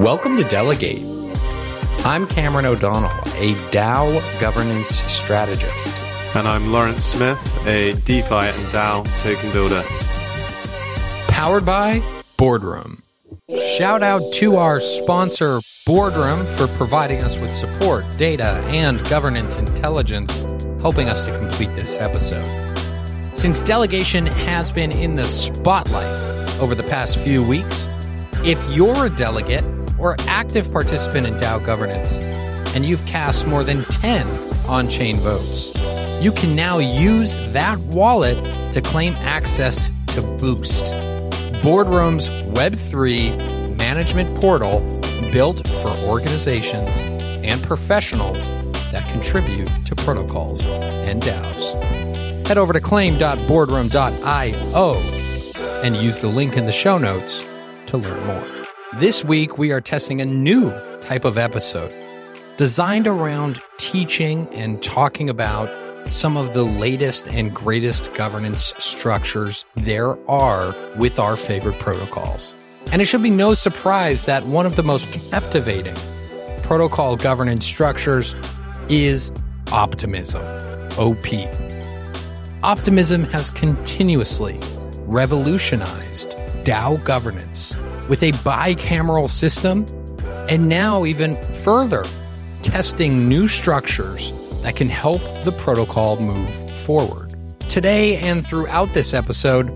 Welcome to Delegate. I'm Cameron O'Donnell, a DAO governance strategist. And I'm Lawrence Smith, a DeFi and DAO token builder. Powered by Boardroom. Shout out to our sponsor, Boardroom, for providing us with support, data, and governance intelligence, helping us to complete this episode. Since delegation has been in the spotlight over the past few weeks, if you're a delegate or active participant in DAO governance and you've cast more than 10 on chain votes, you can now use that wallet to claim access to Boost, Boardroom's Web3 management portal built for organizations and professionals that contribute to protocols and DAOs. Head over to claim.boardroom.io and use the link in the show notes to learn more. This week, we are testing a new type of episode designed around teaching and talking about some of the latest and greatest governance structures there are with our favorite protocols. And it should be no surprise that one of the most captivating protocol governance structures is optimism, OP. Optimism has continuously revolutionized DAO governance with a bicameral system and now even further testing new structures that can help the protocol move forward. Today and throughout this episode,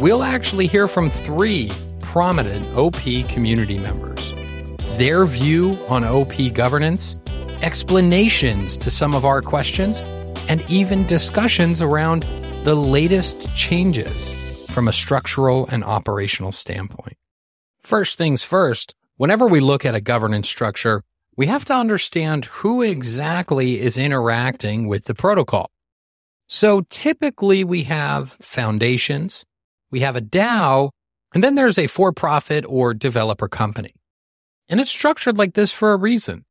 we'll actually hear from three prominent OP community members. Their view on OP governance, explanations to some of our questions, and even discussions around the latest changes from a structural and operational standpoint. First things first, whenever we look at a governance structure, we have to understand who exactly is interacting with the protocol. So typically we have foundations, we have a DAO, and then there's a for profit or developer company. And it's structured like this for a reason.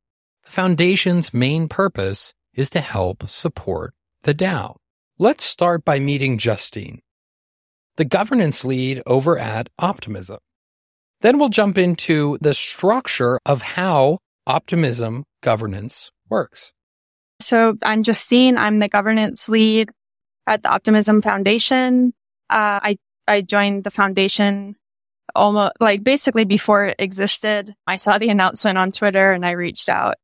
The foundation's main purpose is to help support the DAO. Let's start by meeting Justine, the governance lead over at Optimism. Then we'll jump into the structure of how optimism governance works. So I'm Justine. I'm the governance lead at the Optimism Foundation. Uh, I, I joined the foundation almost like basically before it existed. I saw the announcement on Twitter and I reached out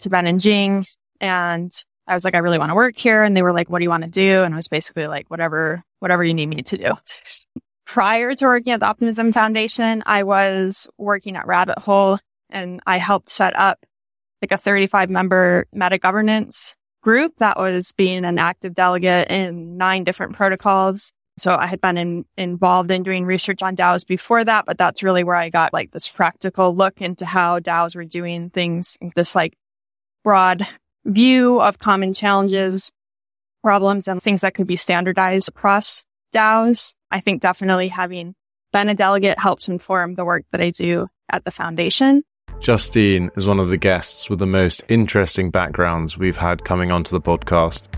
to Ben and Jing and I was like, I really want to work here. And they were like, what do you want to do? And I was basically like, whatever, whatever you need me to do. Prior to working at the Optimism Foundation, I was working at Rabbit Hole and I helped set up like a 35 member meta governance group that was being an active delegate in nine different protocols. So I had been in, involved in doing research on DAOs before that, but that's really where I got like this practical look into how DAOs were doing things, this like broad view of common challenges, problems and things that could be standardized across DAOs. I think definitely having been a delegate helps inform the work that I do at the foundation. Justine is one of the guests with the most interesting backgrounds we've had coming onto the podcast.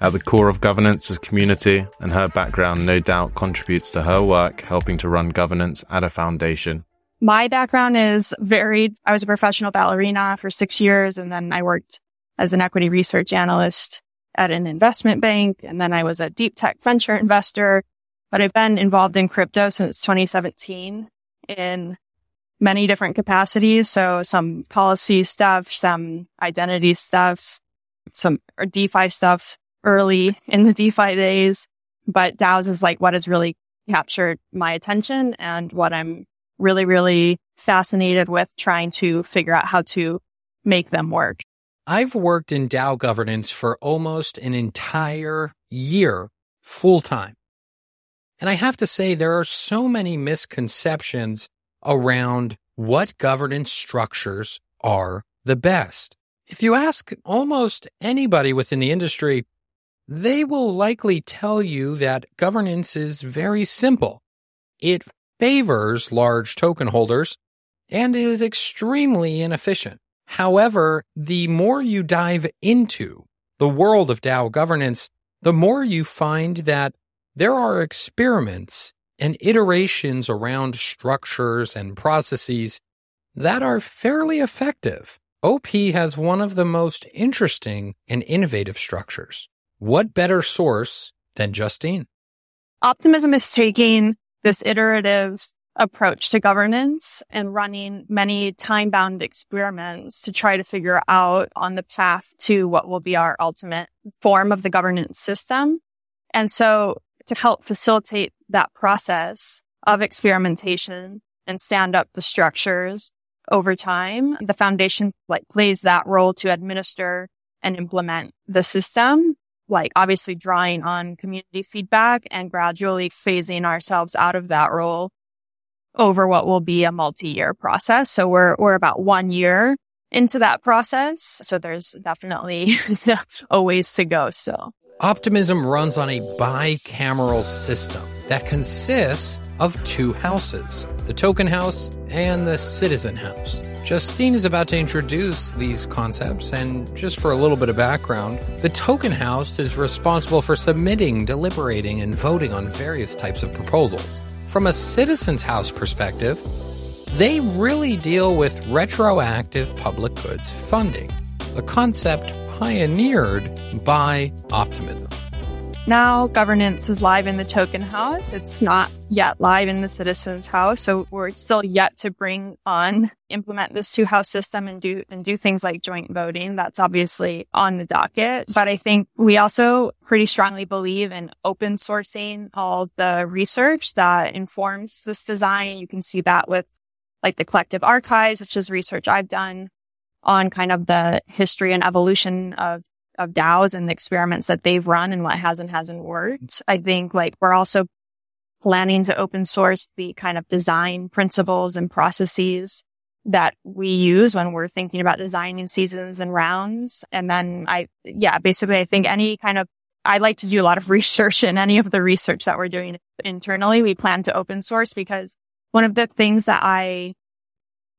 At the core of governance is community, and her background no doubt contributes to her work helping to run governance at a foundation. My background is varied. I was a professional ballerina for six years, and then I worked as an equity research analyst at an investment bank, and then I was a deep tech venture investor. But I've been involved in crypto since 2017 in many different capacities. So some policy stuff, some identity stuff, some or DeFi stuff early in the DeFi days. But DAOs is like what has really captured my attention and what I'm really, really fascinated with trying to figure out how to make them work. I've worked in DAO governance for almost an entire year full time. And I have to say, there are so many misconceptions around what governance structures are the best. If you ask almost anybody within the industry, they will likely tell you that governance is very simple. It favors large token holders and is extremely inefficient. However, the more you dive into the world of DAO governance, the more you find that there are experiments and iterations around structures and processes that are fairly effective. OP has one of the most interesting and innovative structures. What better source than Justine? Optimism is taking this iterative approach to governance and running many time bound experiments to try to figure out on the path to what will be our ultimate form of the governance system. And so to help facilitate that process of experimentation and stand up the structures over time, the foundation like plays that role to administer and implement the system like obviously drawing on community feedback and gradually phasing ourselves out of that role over what will be a multi-year process. So we're, we're about one year into that process. So there's definitely a ways to go still. Optimism runs on a bicameral system that consists of two houses, the token house and the citizen house. Justine is about to introduce these concepts, and just for a little bit of background, the Token House is responsible for submitting, deliberating, and voting on various types of proposals. From a Citizens House perspective, they really deal with retroactive public goods funding, a concept pioneered by Optimism. Now governance is live in the token house. It's not yet live in the citizens house. So we're still yet to bring on, implement this two house system and do, and do things like joint voting. That's obviously on the docket. But I think we also pretty strongly believe in open sourcing all the research that informs this design. You can see that with like the collective archives, which is research I've done on kind of the history and evolution of of DAOs and the experiments that they've run and what has and hasn't worked. I think like we're also planning to open source the kind of design principles and processes that we use when we're thinking about designing seasons and rounds. And then I, yeah, basically I think any kind of, I like to do a lot of research in any of the research that we're doing internally. We plan to open source because one of the things that I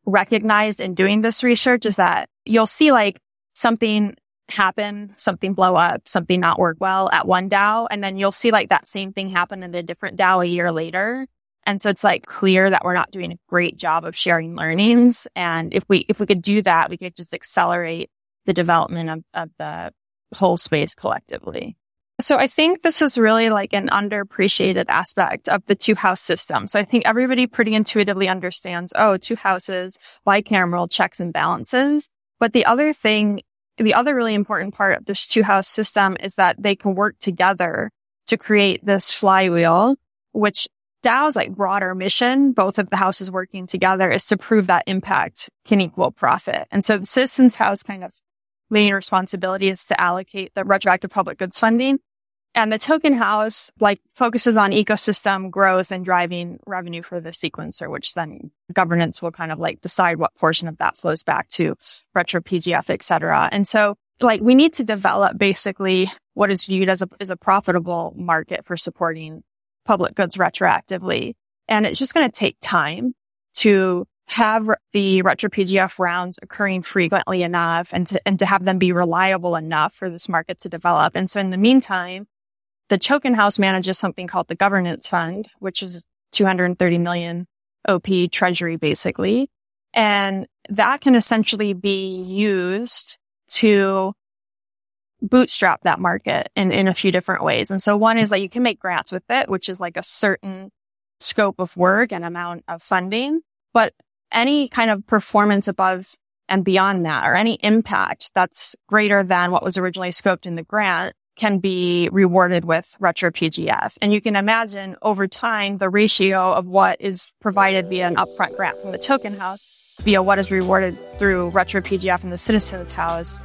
recognized in doing this research is that you'll see like something happen, something blow up, something not work well at one DAO. And then you'll see like that same thing happen in a different DAO a year later. And so it's like clear that we're not doing a great job of sharing learnings. And if we, if we could do that, we could just accelerate the development of, of the whole space collectively. So I think this is really like an underappreciated aspect of the two house system. So I think everybody pretty intuitively understands, oh, two houses, bicameral checks and balances. But the other thing the other really important part of this two house system is that they can work together to create this flywheel, which DAO's like broader mission, both of the houses working together is to prove that impact can equal profit. And so the Citizens House kind of main responsibility is to allocate the retroactive public goods funding and the token house like focuses on ecosystem growth and driving revenue for the sequencer, which then governance will kind of like decide what portion of that flows back to retro PGF, et cetera. And so like we need to develop basically what is viewed as a, as a profitable market for supporting public goods retroactively. And it's just going to take time to have the retro PGF rounds occurring frequently enough and to, and to have them be reliable enough for this market to develop. And so in the meantime, the Token House manages something called the Governance Fund, which is 230 million OP treasury, basically. And that can essentially be used to bootstrap that market in, in a few different ways. And so one is that you can make grants with it, which is like a certain scope of work and amount of funding. But any kind of performance above and beyond that or any impact that's greater than what was originally scoped in the grant can be rewarded with retro PGF. And you can imagine over time, the ratio of what is provided via an upfront grant from the token house via what is rewarded through retro PGF in the citizens house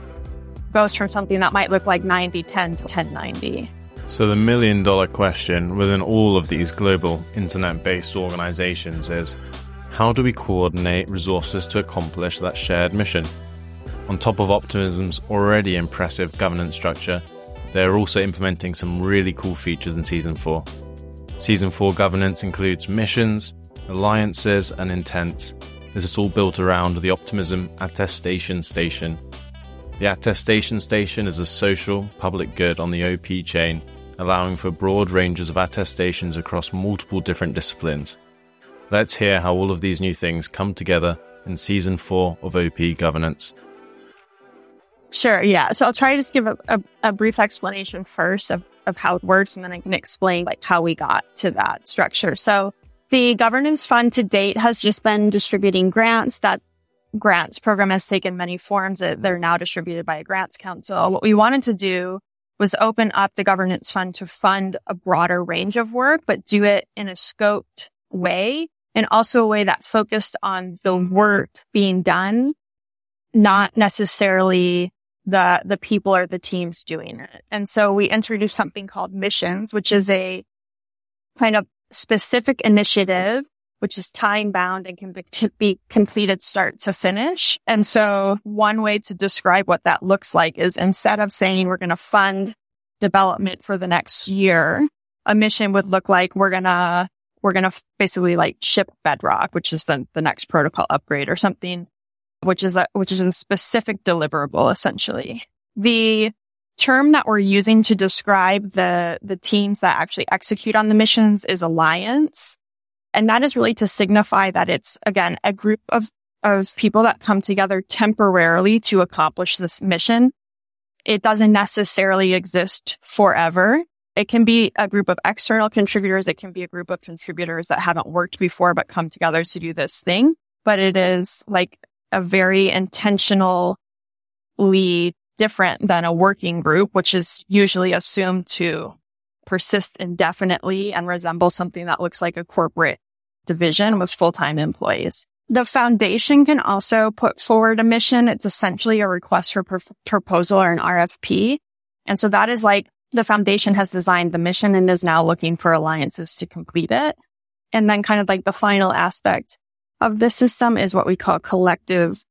goes from something that might look like 90 10 to 10 90. So, the million dollar question within all of these global internet based organizations is how do we coordinate resources to accomplish that shared mission? On top of Optimism's already impressive governance structure, they're also implementing some really cool features in Season 4. Season 4 governance includes missions, alliances, and intents. This is all built around the Optimism Attestation Station. The Attestation Station is a social, public good on the OP chain, allowing for broad ranges of attestations across multiple different disciplines. Let's hear how all of these new things come together in season four of OP Governance. Sure. Yeah. So I'll try to just give a, a, a, brief explanation first of, of how it works, and then I can explain like how we got to that structure. So the governance fund to date has just been distributing grants. That grants program has taken many forms. They're now distributed by a grants council. What we wanted to do was open up the governance fund to fund a broader range of work, but do it in a scoped way and also a way that focused on the work being done, not necessarily the, the people or the teams doing it. And so we introduced something called missions, which is a kind of specific initiative, which is time bound and can be completed start to finish. And so one way to describe what that looks like is instead of saying we're going to fund development for the next year, a mission would look like we're going to we're going to basically like ship bedrock, which is the, the next protocol upgrade or something which is a, which is a specific deliverable essentially. The term that we're using to describe the, the teams that actually execute on the missions is alliance. And that is really to signify that it's again, a group of, of people that come together temporarily to accomplish this mission. It doesn't necessarily exist forever. It can be a group of external contributors. It can be a group of contributors that haven't worked before, but come together to do this thing. But it is like a very intentionally different than a working group, which is usually assumed to persist indefinitely and resemble something that looks like a corporate division with full-time employees. The foundation can also put forward a mission. It's essentially a request for pr- proposal or an RFP. And so that is like the foundation has designed the mission and is now looking for alliances to complete it. And then kind of like the final aspect of the system is what we call collective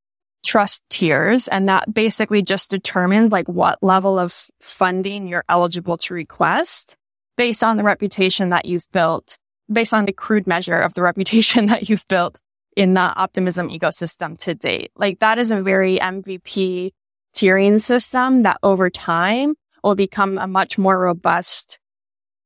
trust tiers. And that basically just determines like what level of funding you're eligible to request based on the reputation that you've built, based on the crude measure of the reputation that you've built in the optimism ecosystem to date. Like that is a very MVP tiering system that over time will become a much more robust,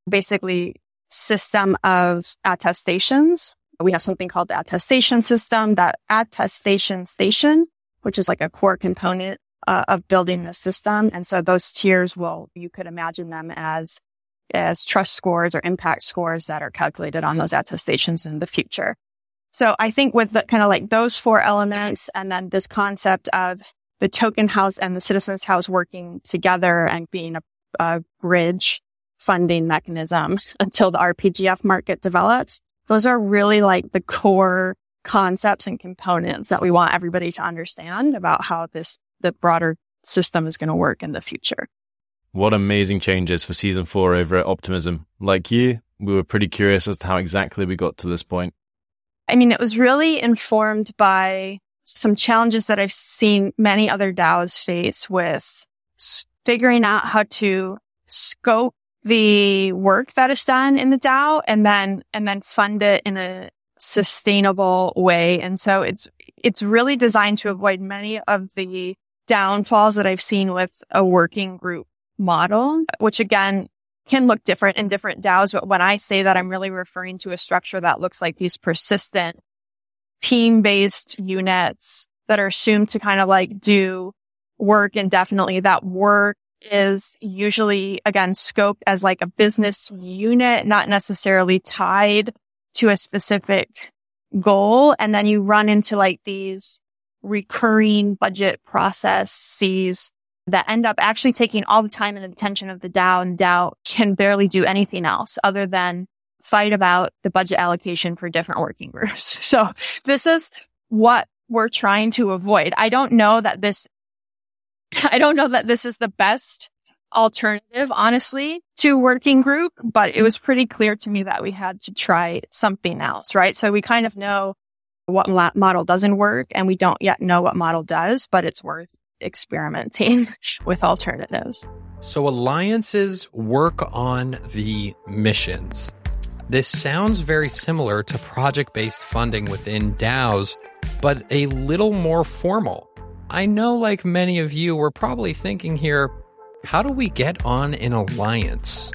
basically system of attestations we have something called the attestation system, that attestation station, which is like a core component uh, of building the system. And so those tiers will, you could imagine them as, as trust scores or impact scores that are calculated on those attestations in the future. So I think with the kind of like those four elements and then this concept of the token house and the citizens house working together and being a, a bridge funding mechanism until the RPGF market develops, those are really like the core concepts and components that we want everybody to understand about how this, the broader system is going to work in the future. What amazing changes for season four over at Optimism. Like you, we were pretty curious as to how exactly we got to this point. I mean, it was really informed by some challenges that I've seen many other DAOs face with figuring out how to scope the work that is done in the DAO and then, and then fund it in a sustainable way. And so it's, it's really designed to avoid many of the downfalls that I've seen with a working group model, which again can look different in different DAOs. But when I say that, I'm really referring to a structure that looks like these persistent team based units that are assumed to kind of like do work indefinitely that work is usually again scoped as like a business unit, not necessarily tied to a specific goal. And then you run into like these recurring budget processes that end up actually taking all the time and attention of the DAO and DAO can barely do anything else other than fight about the budget allocation for different working groups. So this is what we're trying to avoid. I don't know that this I don't know that this is the best alternative, honestly, to working group, but it was pretty clear to me that we had to try something else, right? So we kind of know what model doesn't work and we don't yet know what model does, but it's worth experimenting with alternatives. So alliances work on the missions. This sounds very similar to project based funding within DAOs, but a little more formal. I know, like many of you, we're probably thinking here, how do we get on an alliance?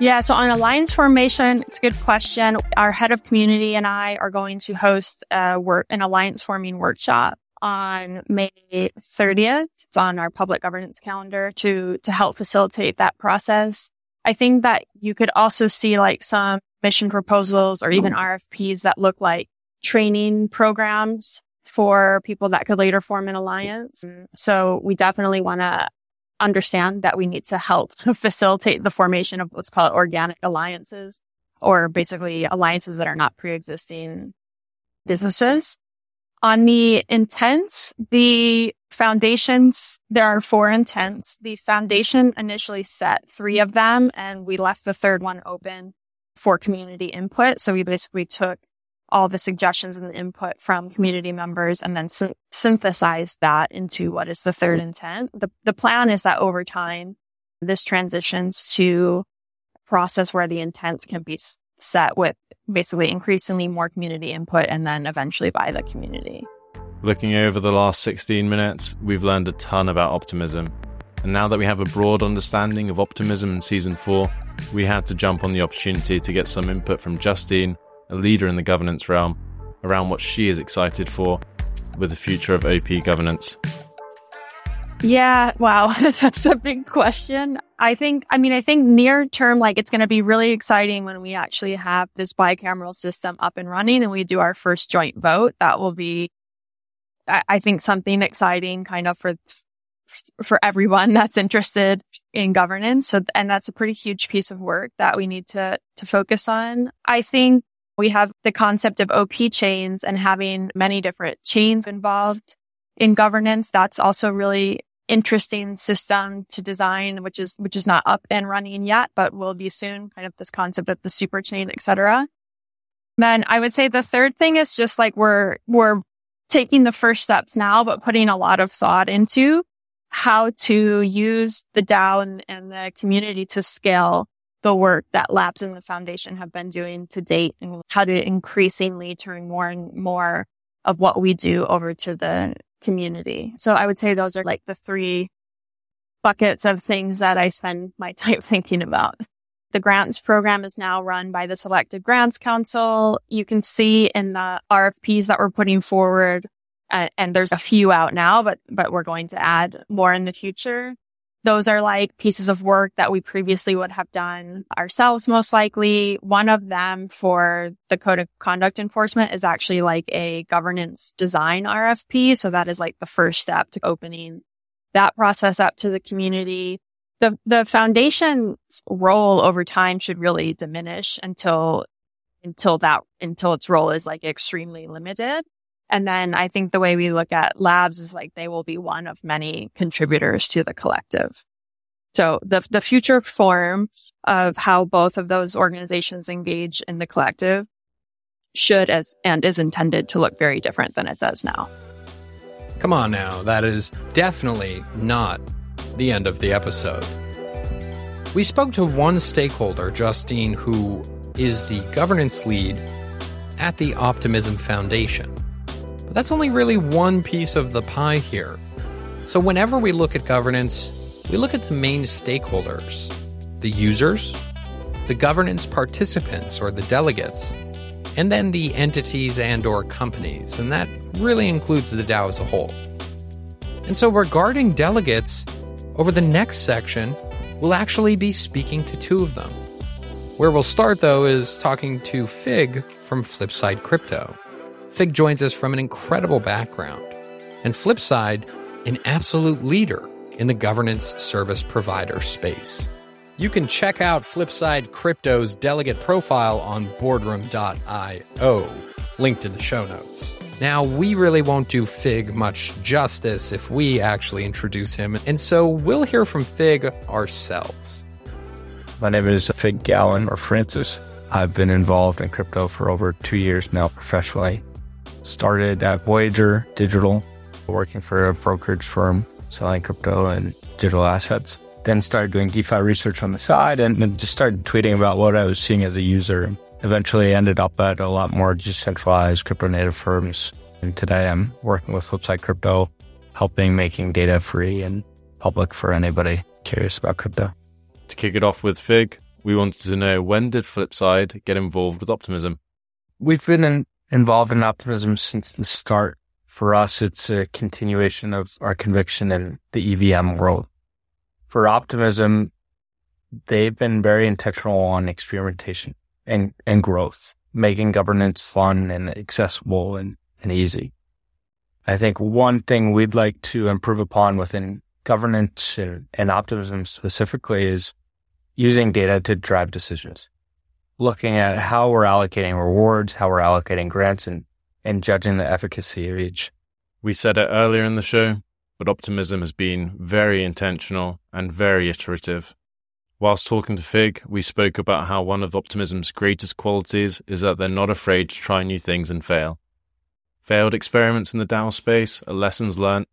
Yeah, so on alliance formation, it's a good question. Our head of community and I are going to host a work, an alliance forming workshop on May 30th. It's on our public governance calendar to, to help facilitate that process. I think that you could also see like some mission proposals or even RFPs that look like training programs for people that could later form an alliance. Mm-hmm. So we definitely want to understand that we need to help facilitate the formation of what's called organic alliances or basically alliances that are not pre-existing businesses. On the intents, the foundations, there are four intents. The foundation initially set three of them and we left the third one open for community input. So we basically took all the suggestions and the input from community members and then sy- synthesize that into what is the third intent. The, the plan is that over time, this transitions to a process where the intents can be set with basically increasingly more community input and then eventually by the community. Looking over the last 16 minutes, we've learned a ton about optimism. And now that we have a broad understanding of optimism in season four, we had to jump on the opportunity to get some input from Justine a leader in the governance realm, around what she is excited for with the future of OP governance? Yeah, wow, that's a big question. I think, I mean, I think near term, like it's going to be really exciting when we actually have this bicameral system up and running and we do our first joint vote. That will be, I think, something exciting kind of for for everyone that's interested in governance. So, and that's a pretty huge piece of work that we need to to focus on. I think we have the concept of OP chains and having many different chains involved in governance. That's also really interesting system to design, which is, which is not up and running yet, but will be soon kind of this concept of the super chain, etc. Then I would say the third thing is just like we're, we're taking the first steps now, but putting a lot of thought into how to use the DAO and, and the community to scale the work that labs in the foundation have been doing to date and how to increasingly turn more and more of what we do over to the community. So I would say those are like the three buckets of things that I spend my time thinking about. The grants program is now run by the Selected Grants Council. You can see in the RFPs that we're putting forward, uh, and there's a few out now, but, but we're going to add more in the future. Those are like pieces of work that we previously would have done ourselves, most likely. One of them for the code of conduct enforcement is actually like a governance design RFP. So that is like the first step to opening that process up to the community. The, the foundation's role over time should really diminish until, until that, until its role is like extremely limited. And then I think the way we look at labs is like they will be one of many contributors to the collective. So the, the future form of how both of those organizations engage in the collective should as and is intended to look very different than it does now. Come on now, that is definitely not the end of the episode. We spoke to one stakeholder, Justine, who is the governance lead at the Optimism Foundation. But that's only really one piece of the pie here. So, whenever we look at governance, we look at the main stakeholders the users, the governance participants or the delegates, and then the entities and or companies, and that really includes the DAO as a whole. And so regarding delegates, over the next section, we'll actually be speaking to two of them. Where we'll start though is talking to Fig from Flipside Crypto. Fig joins us from an incredible background, and Flipside, an absolute leader in the governance service provider space. You can check out Flipside Crypto's delegate profile on boardroom.io, linked in the show notes. Now, we really won't do Fig much justice if we actually introduce him, and so we'll hear from Fig ourselves. My name is Fig Gallen, or Francis. I've been involved in crypto for over two years now professionally. Started at Voyager Digital, working for a brokerage firm selling crypto and digital assets. Then started doing DeFi research on the side and then just started tweeting about what I was seeing as a user. Eventually ended up at a lot more decentralized crypto native firms. And today I'm working with Flipside Crypto, helping making data free and public for anybody curious about crypto. To kick it off with Fig, we wanted to know when did Flipside get involved with Optimism? We've been in, involved in Optimism since the start. For us, it's a continuation of our conviction in the EVM world. For Optimism, they've been very intentional on experimentation and, and growth, making governance fun and accessible and, and easy. I think one thing we'd like to improve upon within governance and, and optimism specifically is using data to drive decisions, looking at how we're allocating rewards, how we're allocating grants and, and judging the efficacy of each. We said it earlier in the show, but optimism has been very intentional and very iterative. Whilst talking to Fig, we spoke about how one of Optimism's greatest qualities is that they're not afraid to try new things and fail. Failed experiments in the DAO space are lessons learned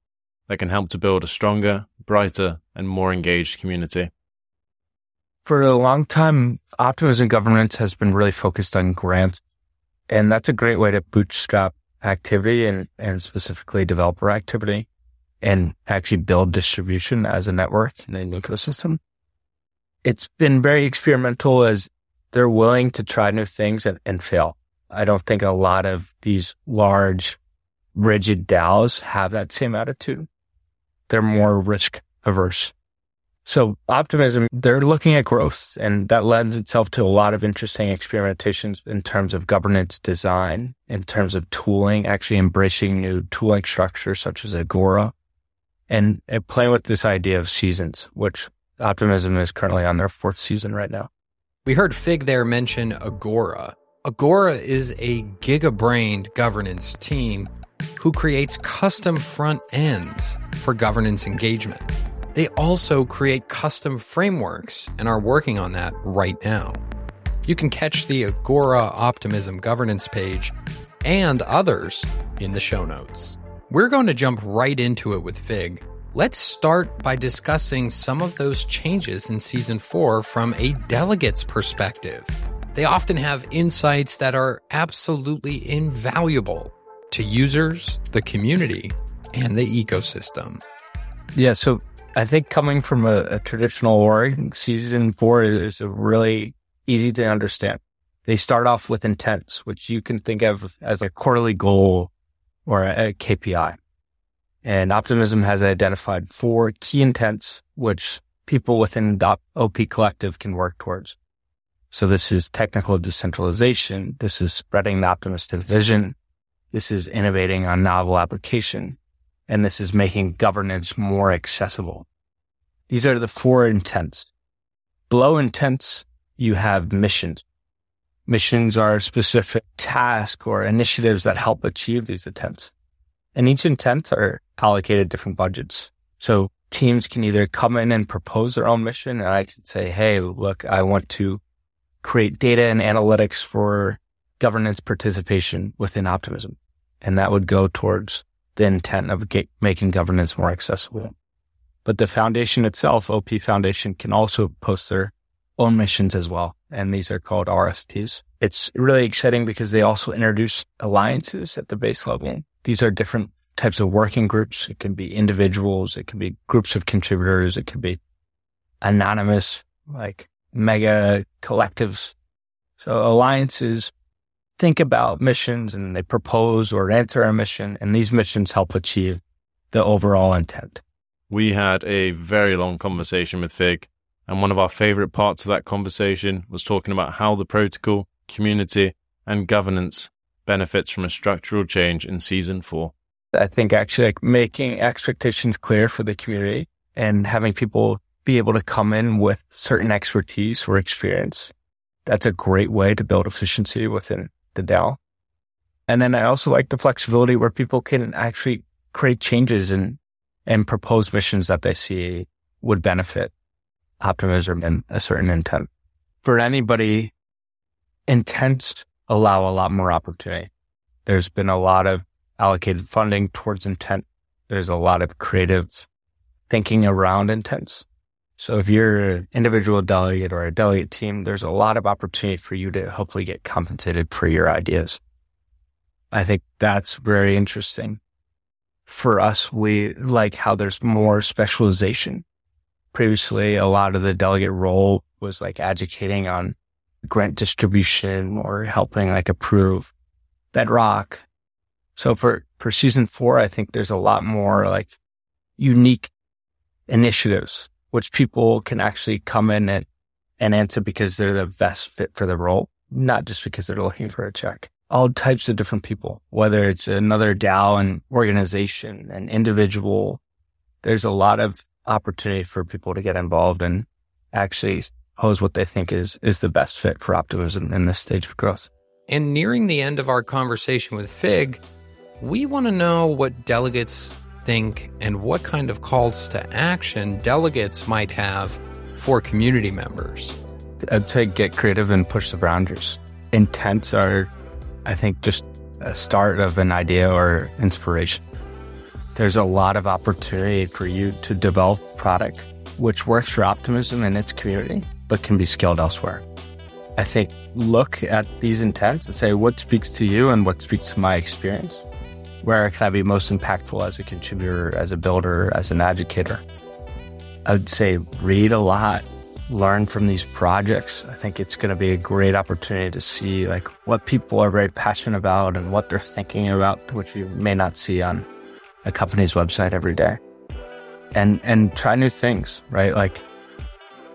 that can help to build a stronger, brighter, and more engaged community. For a long time, Optimism governance has been really focused on grants, and that's a great way to bootstrap activity and, and specifically developer activity and actually build distribution as a network and an ecosystem it's been very experimental as they're willing to try new things and, and fail. I don't think a lot of these large, rigid DAOs have that same attitude. They're more risk averse. So optimism, they're looking at growth and that lends itself to a lot of interesting experimentations in terms of governance design, in terms of tooling, actually embracing new tooling structures such as Agora and, and playing with this idea of seasons, which Optimism is currently on their fourth season right now. We heard Fig there mention Agora. Agora is a giga-brained governance team who creates custom front ends for governance engagement. They also create custom frameworks and are working on that right now. You can catch the Agora Optimism governance page and others in the show notes. We're going to jump right into it with Fig Let's start by discussing some of those changes in season four from a delegate's perspective. They often have insights that are absolutely invaluable to users, the community, and the ecosystem. Yeah, so I think coming from a, a traditional org, season four is a really easy to understand. They start off with intents, which you can think of as a quarterly goal or a, a KPI. And Optimism has identified four key intents, which people within the OP collective can work towards. So this is technical decentralization. This is spreading the optimistic vision. This is innovating on novel application. And this is making governance more accessible. These are the four intents. Below intents, you have missions. Missions are specific tasks or initiatives that help achieve these intents. And each intent are allocated different budgets. So teams can either come in and propose their own mission and I can say, Hey, look, I want to create data and analytics for governance participation within optimism. And that would go towards the intent of get, making governance more accessible. But the foundation itself, OP Foundation can also post their own missions as well. And these are called RFPs. It's really exciting because they also introduce alliances at the base level. These are different types of working groups. It can be individuals. It can be groups of contributors. It can be anonymous, like mega collectives. So alliances think about missions and they propose or answer a mission and these missions help achieve the overall intent. We had a very long conversation with Fig and one of our favorite parts of that conversation was talking about how the protocol, community and governance benefits from a structural change in season four. I think actually like making expectations clear for the community and having people be able to come in with certain expertise or experience. That's a great way to build efficiency within the DAO. And then I also like the flexibility where people can actually create changes and, and propose missions that they see would benefit optimism and a certain intent. For anybody, intents allow a lot more opportunity. There's been a lot of allocated funding towards intent. There's a lot of creative thinking around intents. So if you're an individual delegate or a delegate team, there's a lot of opportunity for you to hopefully get compensated for your ideas. I think that's very interesting. For us, we like how there's more specialization. previously a lot of the delegate role was like educating on grant distribution or helping like approve bedrock. So for, for season four, I think there's a lot more like unique initiatives, which people can actually come in and, and answer because they're the best fit for the role, not just because they're looking for a check. All types of different people, whether it's another DAO and organization, an individual, there's a lot of opportunity for people to get involved and actually pose what they think is is the best fit for optimism in this stage of growth. And nearing the end of our conversation with Fig, we want to know what delegates think and what kind of calls to action delegates might have for community members. I'd say get creative and push the boundaries. Intents are, I think, just a start of an idea or inspiration. There's a lot of opportunity for you to develop product which works for optimism and its community, but can be scaled elsewhere. I think look at these intents and say what speaks to you and what speaks to my experience. Where can I be most impactful as a contributor, as a builder, as an educator? I would say read a lot, learn from these projects. I think it's going to be a great opportunity to see like what people are very passionate about and what they're thinking about, which you may not see on a company's website every day. And and try new things, right? Like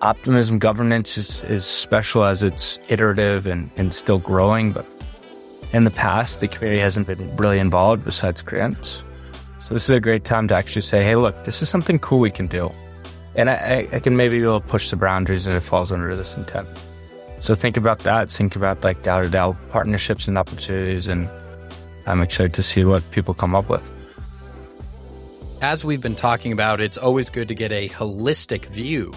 optimism governance is, is special as it's iterative and, and still growing, but in the past the community hasn't been really involved besides grants. So this is a great time to actually say, hey, look, this is something cool we can do. And I, I can maybe be push the boundaries and it falls under this intent. So think about that. Think about like DAO to DAO partnerships and opportunities. And I'm excited to see what people come up with. As we've been talking about, it's always good to get a holistic view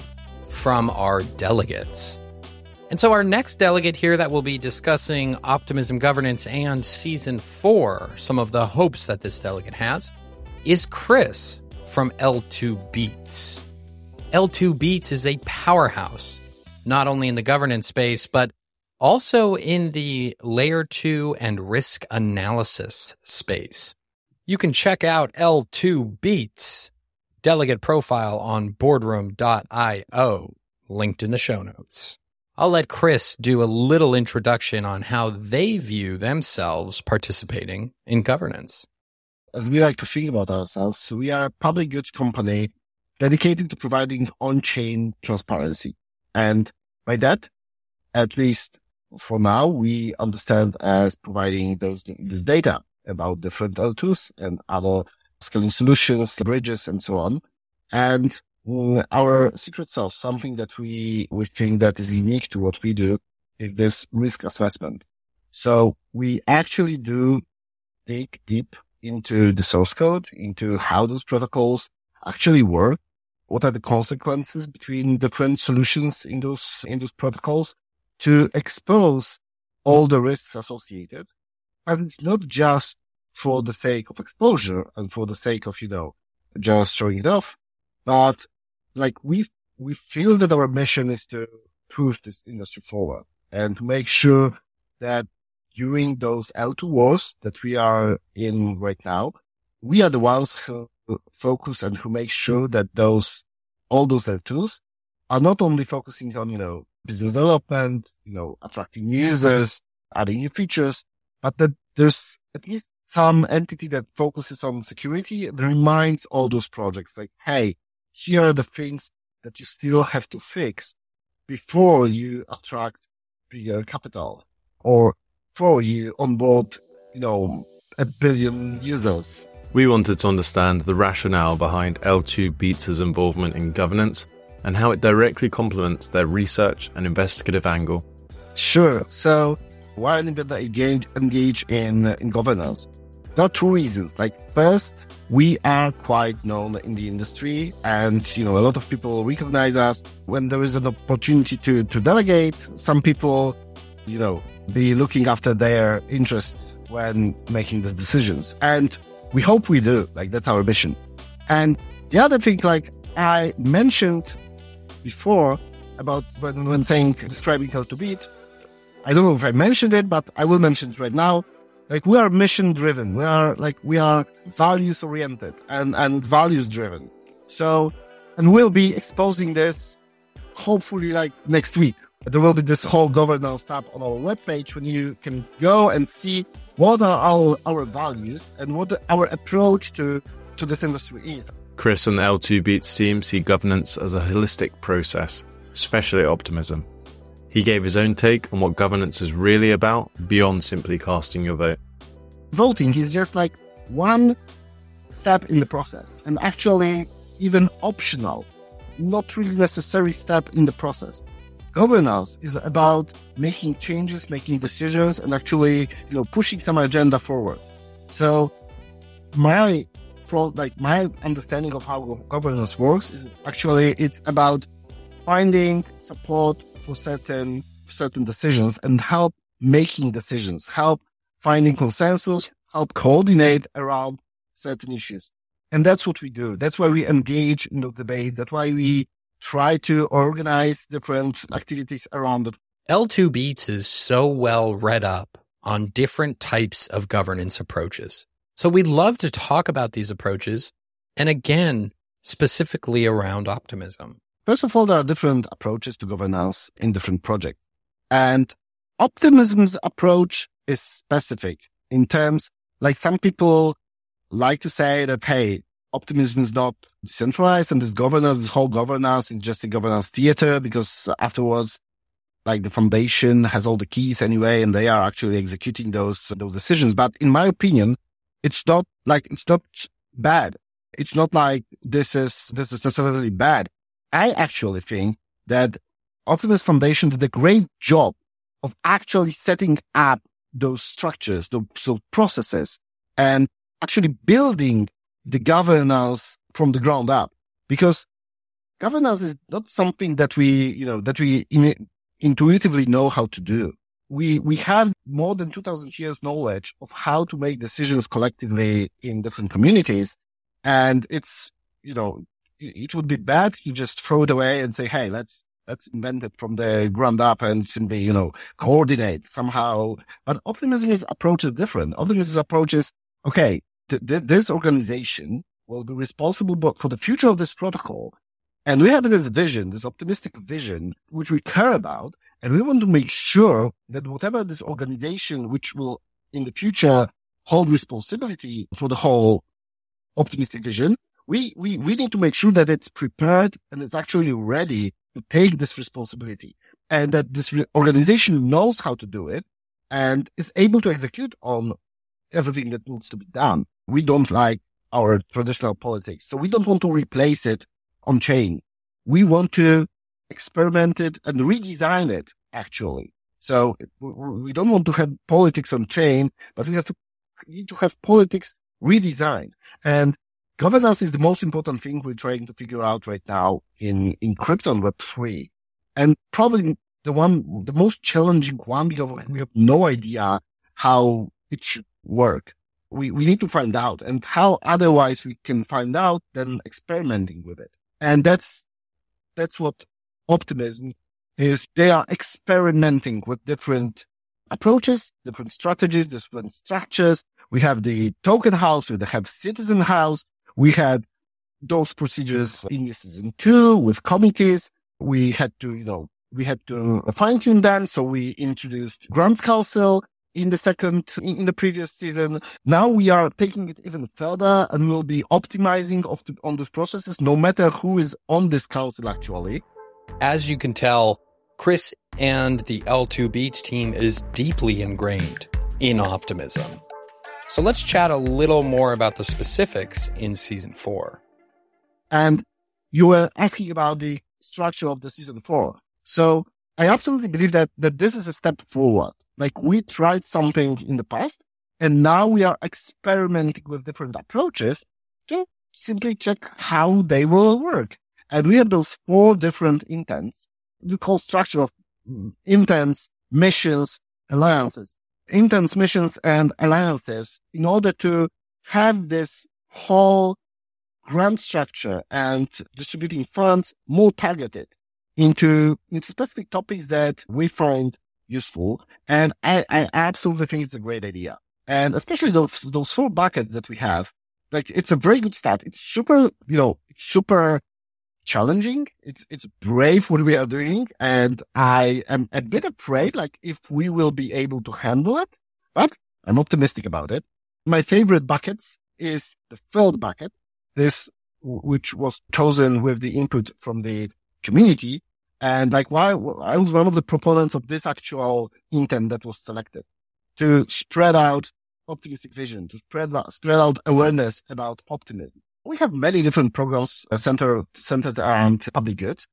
from our delegates. And so, our next delegate here that will be discussing optimism governance and season four, some of the hopes that this delegate has, is Krys from L2 Beats. L2 Beats is a powerhouse, not only in the governance space, but also in the layer two and risk analysis space. You can check out L2 Beats delegate profile on boardroom.io, linked in the show notes. I'll let Krys do a little introduction on how they view themselves participating in governance. As we like to think about ourselves, we are a public goods company dedicated to providing on-chain transparency. And by that, at least for now, we understand as providing those, this data about different L2s and other scaling solutions, bridges, and so on. And Mm, our secret sauce, something that we, we think that is unique to what we do is this risk assessment. So we actually do dig deep into the source code, into how those protocols actually work. What are the consequences between different solutions in those, in those protocols to expose all the risks associated and it's not just for the sake of exposure and for the sake of, you know, just showing it off, but like we, we feel that our mission is to push this industry forward and to make sure that during those L2 wars that we are in right now, we are the ones who focus and who make sure that those, all those L2s are not only focusing on, you know, business development, you know, attracting users, adding new features, but that there's at least some entity that focuses on security and reminds all those projects like, Hey, here are the things that you still have to fix before you attract bigger uh, capital or before you onboard, you know, a billion users. We wanted to understand the rationale behind L2 Beats' involvement in governance and how it directly complements their research and investigative angle. Sure. So why Nvidia engage, engage in, in governance? There are two reasons. Like first, we are quite known in the industry and, you know, a lot of people recognize us when there is an opportunity to, to delegate. Some people, you know, be looking after their interests when making the decisions. And we hope we do. Like that's our mission. And the other thing, like I mentioned before about when, when saying describing L2 Beat, I don't know if I mentioned it, but I will mention it right now. Like we are mission driven. We are like, we are values oriented and, and values driven. So And we'll be exposing this hopefully like next week. There will be this whole governance tab on our webpage when you can go and see what are our, our values and what our approach to, to this industry is. Krys and the L2 Beats team see governance as a holistic process, especially optimism. He gave his own take on what governance is really about beyond simply casting your vote. Voting is just like one step in the process and actually even optional, not really necessary step in the process. Governance is about making changes, making decisions, and actually, you know, pushing some agenda forward. So my like my understanding of how governance works is actually it's about finding support for certain certain decisions and help making decisions, help finding consensus, help coordinate around certain issues. And that's what we do. That's why we engage in the debate. That's why we try to organize different activities around it. L2 Beats is so well read up on different types of governance approaches. So we'd love to talk about these approaches and again, specifically around optimism. First of all, there are different approaches to governance in different projects. And optimism's approach is specific in terms like some people like to say that, hey, optimism is not decentralized and this governance, this whole governance is just a governance theater because afterwards, like the foundation has all the keys anyway, and they are actually executing those, those decisions. But in my opinion, it's not like, it's not bad. It's not like this is, this is necessarily bad. I actually think that Optimist Foundation did a great job of actually setting up those structures, those, those processes and actually building the governance from the ground up because governance is not something that we, you know, that we in, intuitively know how to do. We, we have more than 2000 years knowledge of how to make decisions collectively in different communities. And it's, you know, it would be bad to just throw it away and say, Hey, let's, let's invent it from the ground up and simply, you know, coordinate somehow. But optimism's approach is different. Optimism's approach is, okay, th- th- this organization will be responsible for the future of this protocol. And we have this vision, this optimistic vision, which we care about. And we want to make sure that whatever this organization, which will in the future hold responsibility for the whole optimistic vision, we, we, we need to make sure that it's prepared and it's actually ready to take this responsibility and that this organization knows how to do it and is able to execute on everything that needs to be done. We don't like our traditional politics. So we don't want to replace it on chain. We want to experiment it and redesign it actually. So we don't want to have politics on chain, but we have to need to have politics redesigned. And governance is the most important thing we're trying to figure out right now in, in crypto and Web3. And probably the one, the most challenging one because we have no idea how it should work. We, we need to find out and how otherwise we can find out than experimenting with it. And that's, that's what optimism is. They are experimenting with different approaches, different strategies, different structures. We have the token house, we have citizen house. We had those procedures in season two with committees. We had to, you know, we had to uh, fine tune them. So we introduced grants council in the second, in the previous season. Now we are taking it even further and we'll be optimizing the, on those processes, no matter who is on this council actually. As you can tell, Krys and the L2 Beats team is deeply ingrained in optimism. So let's chat a little more about the specifics in season four. And you were asking about the structure of the season four. So I absolutely believe that, that this is a step forward. Like we tried something in the past and now we are experimenting with different approaches to simply check how they will work. And we have those four different intents. We call structure of mm, intents, missions, alliances. Intents, missions, and alliances in order to have this whole grant structure and distributing funds more targeted into, into specific topics that we find useful. And I, I absolutely think it's a great idea. And especially those, those four buckets that we have, like it's a very good start. It's super, you know, super challenging. It's, it's brave what we are doing. And I am a bit afraid, like if we will be able to handle it, but I'm optimistic about it. My favorite buckets is the third bucket, this, which was chosen with the input from the community. And like why I was one of the proponents of this actual intent that was selected to spread out optimistic vision, to spread, spread out awareness about optimism. We have many different programs uh, centered, centered around public good.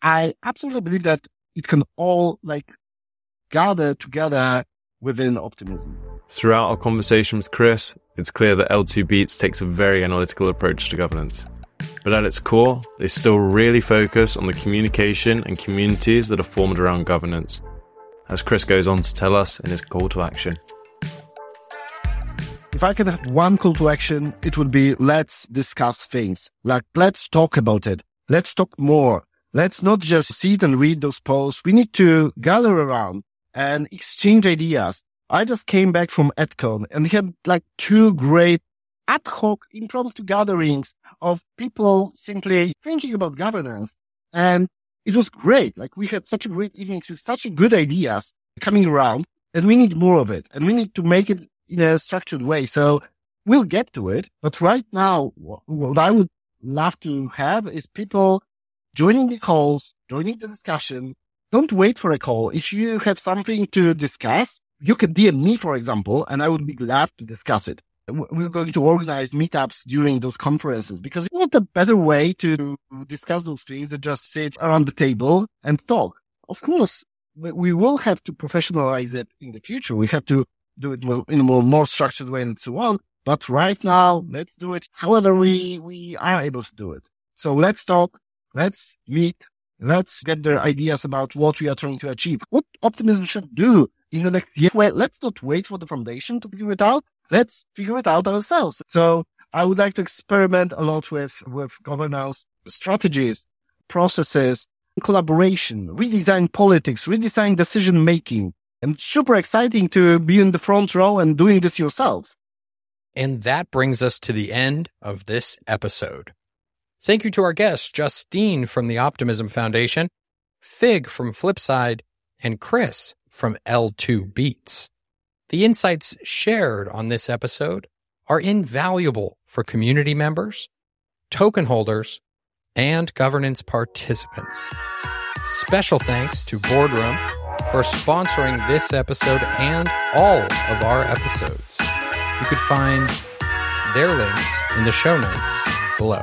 I absolutely believe that it can all like gather together within optimism. Throughout our conversation with Krys, it's clear that L2 Beats takes a very analytical approach to governance. But at its core, they still really focus on the communication and communities that are formed around governance, as Krys goes on to tell us in his call to action. If I could have one call to action, it would be let's discuss things. Like, let's talk about it. Let's talk more. Let's not just sit and read those posts. We need to gather around and exchange ideas. I just came back from EdCon and had like two great ad hoc impromptu gatherings of people simply thinking about governance. And it was great. Like we had such a great evening with such good ideas coming around and we need more of it and we need to make it in a structured way. So we'll get to it. But right now, what I would love to have is people joining the calls, joining the discussion. Don't wait for a call. If you have something to discuss, you can DM me, for example, and I would be glad to discuss it. We're going to organize meetups during those conferences because what a better way to discuss those things than just sit around the table and talk. Of course, we will have to professionalize it in the future. We have to do it in a more, more structured way and so on. But right now, let's do it however we, we are able to do it. So let's talk. Let's meet. Let's get their ideas about what we are trying to achieve. What optimism should do in the next year. Well, let's not wait for the foundation to figure it out. Let's figure it out ourselves. So I would like to experiment a lot with, with governance strategies, processes, collaboration, redesign politics, redesign decision making, and super exciting to be in the front row and doing this yourselves. And that brings us to the end of this episode. Thank you to our guests, Justine from the Optimism Foundation, Fig from Flipside, and Krys from L2 Beats. The insights shared on this episode are invaluable for community members, token holders, and governance participants. Special thanks to Boardroom for sponsoring this episode and all of our episodes. You could find their links in the show notes below.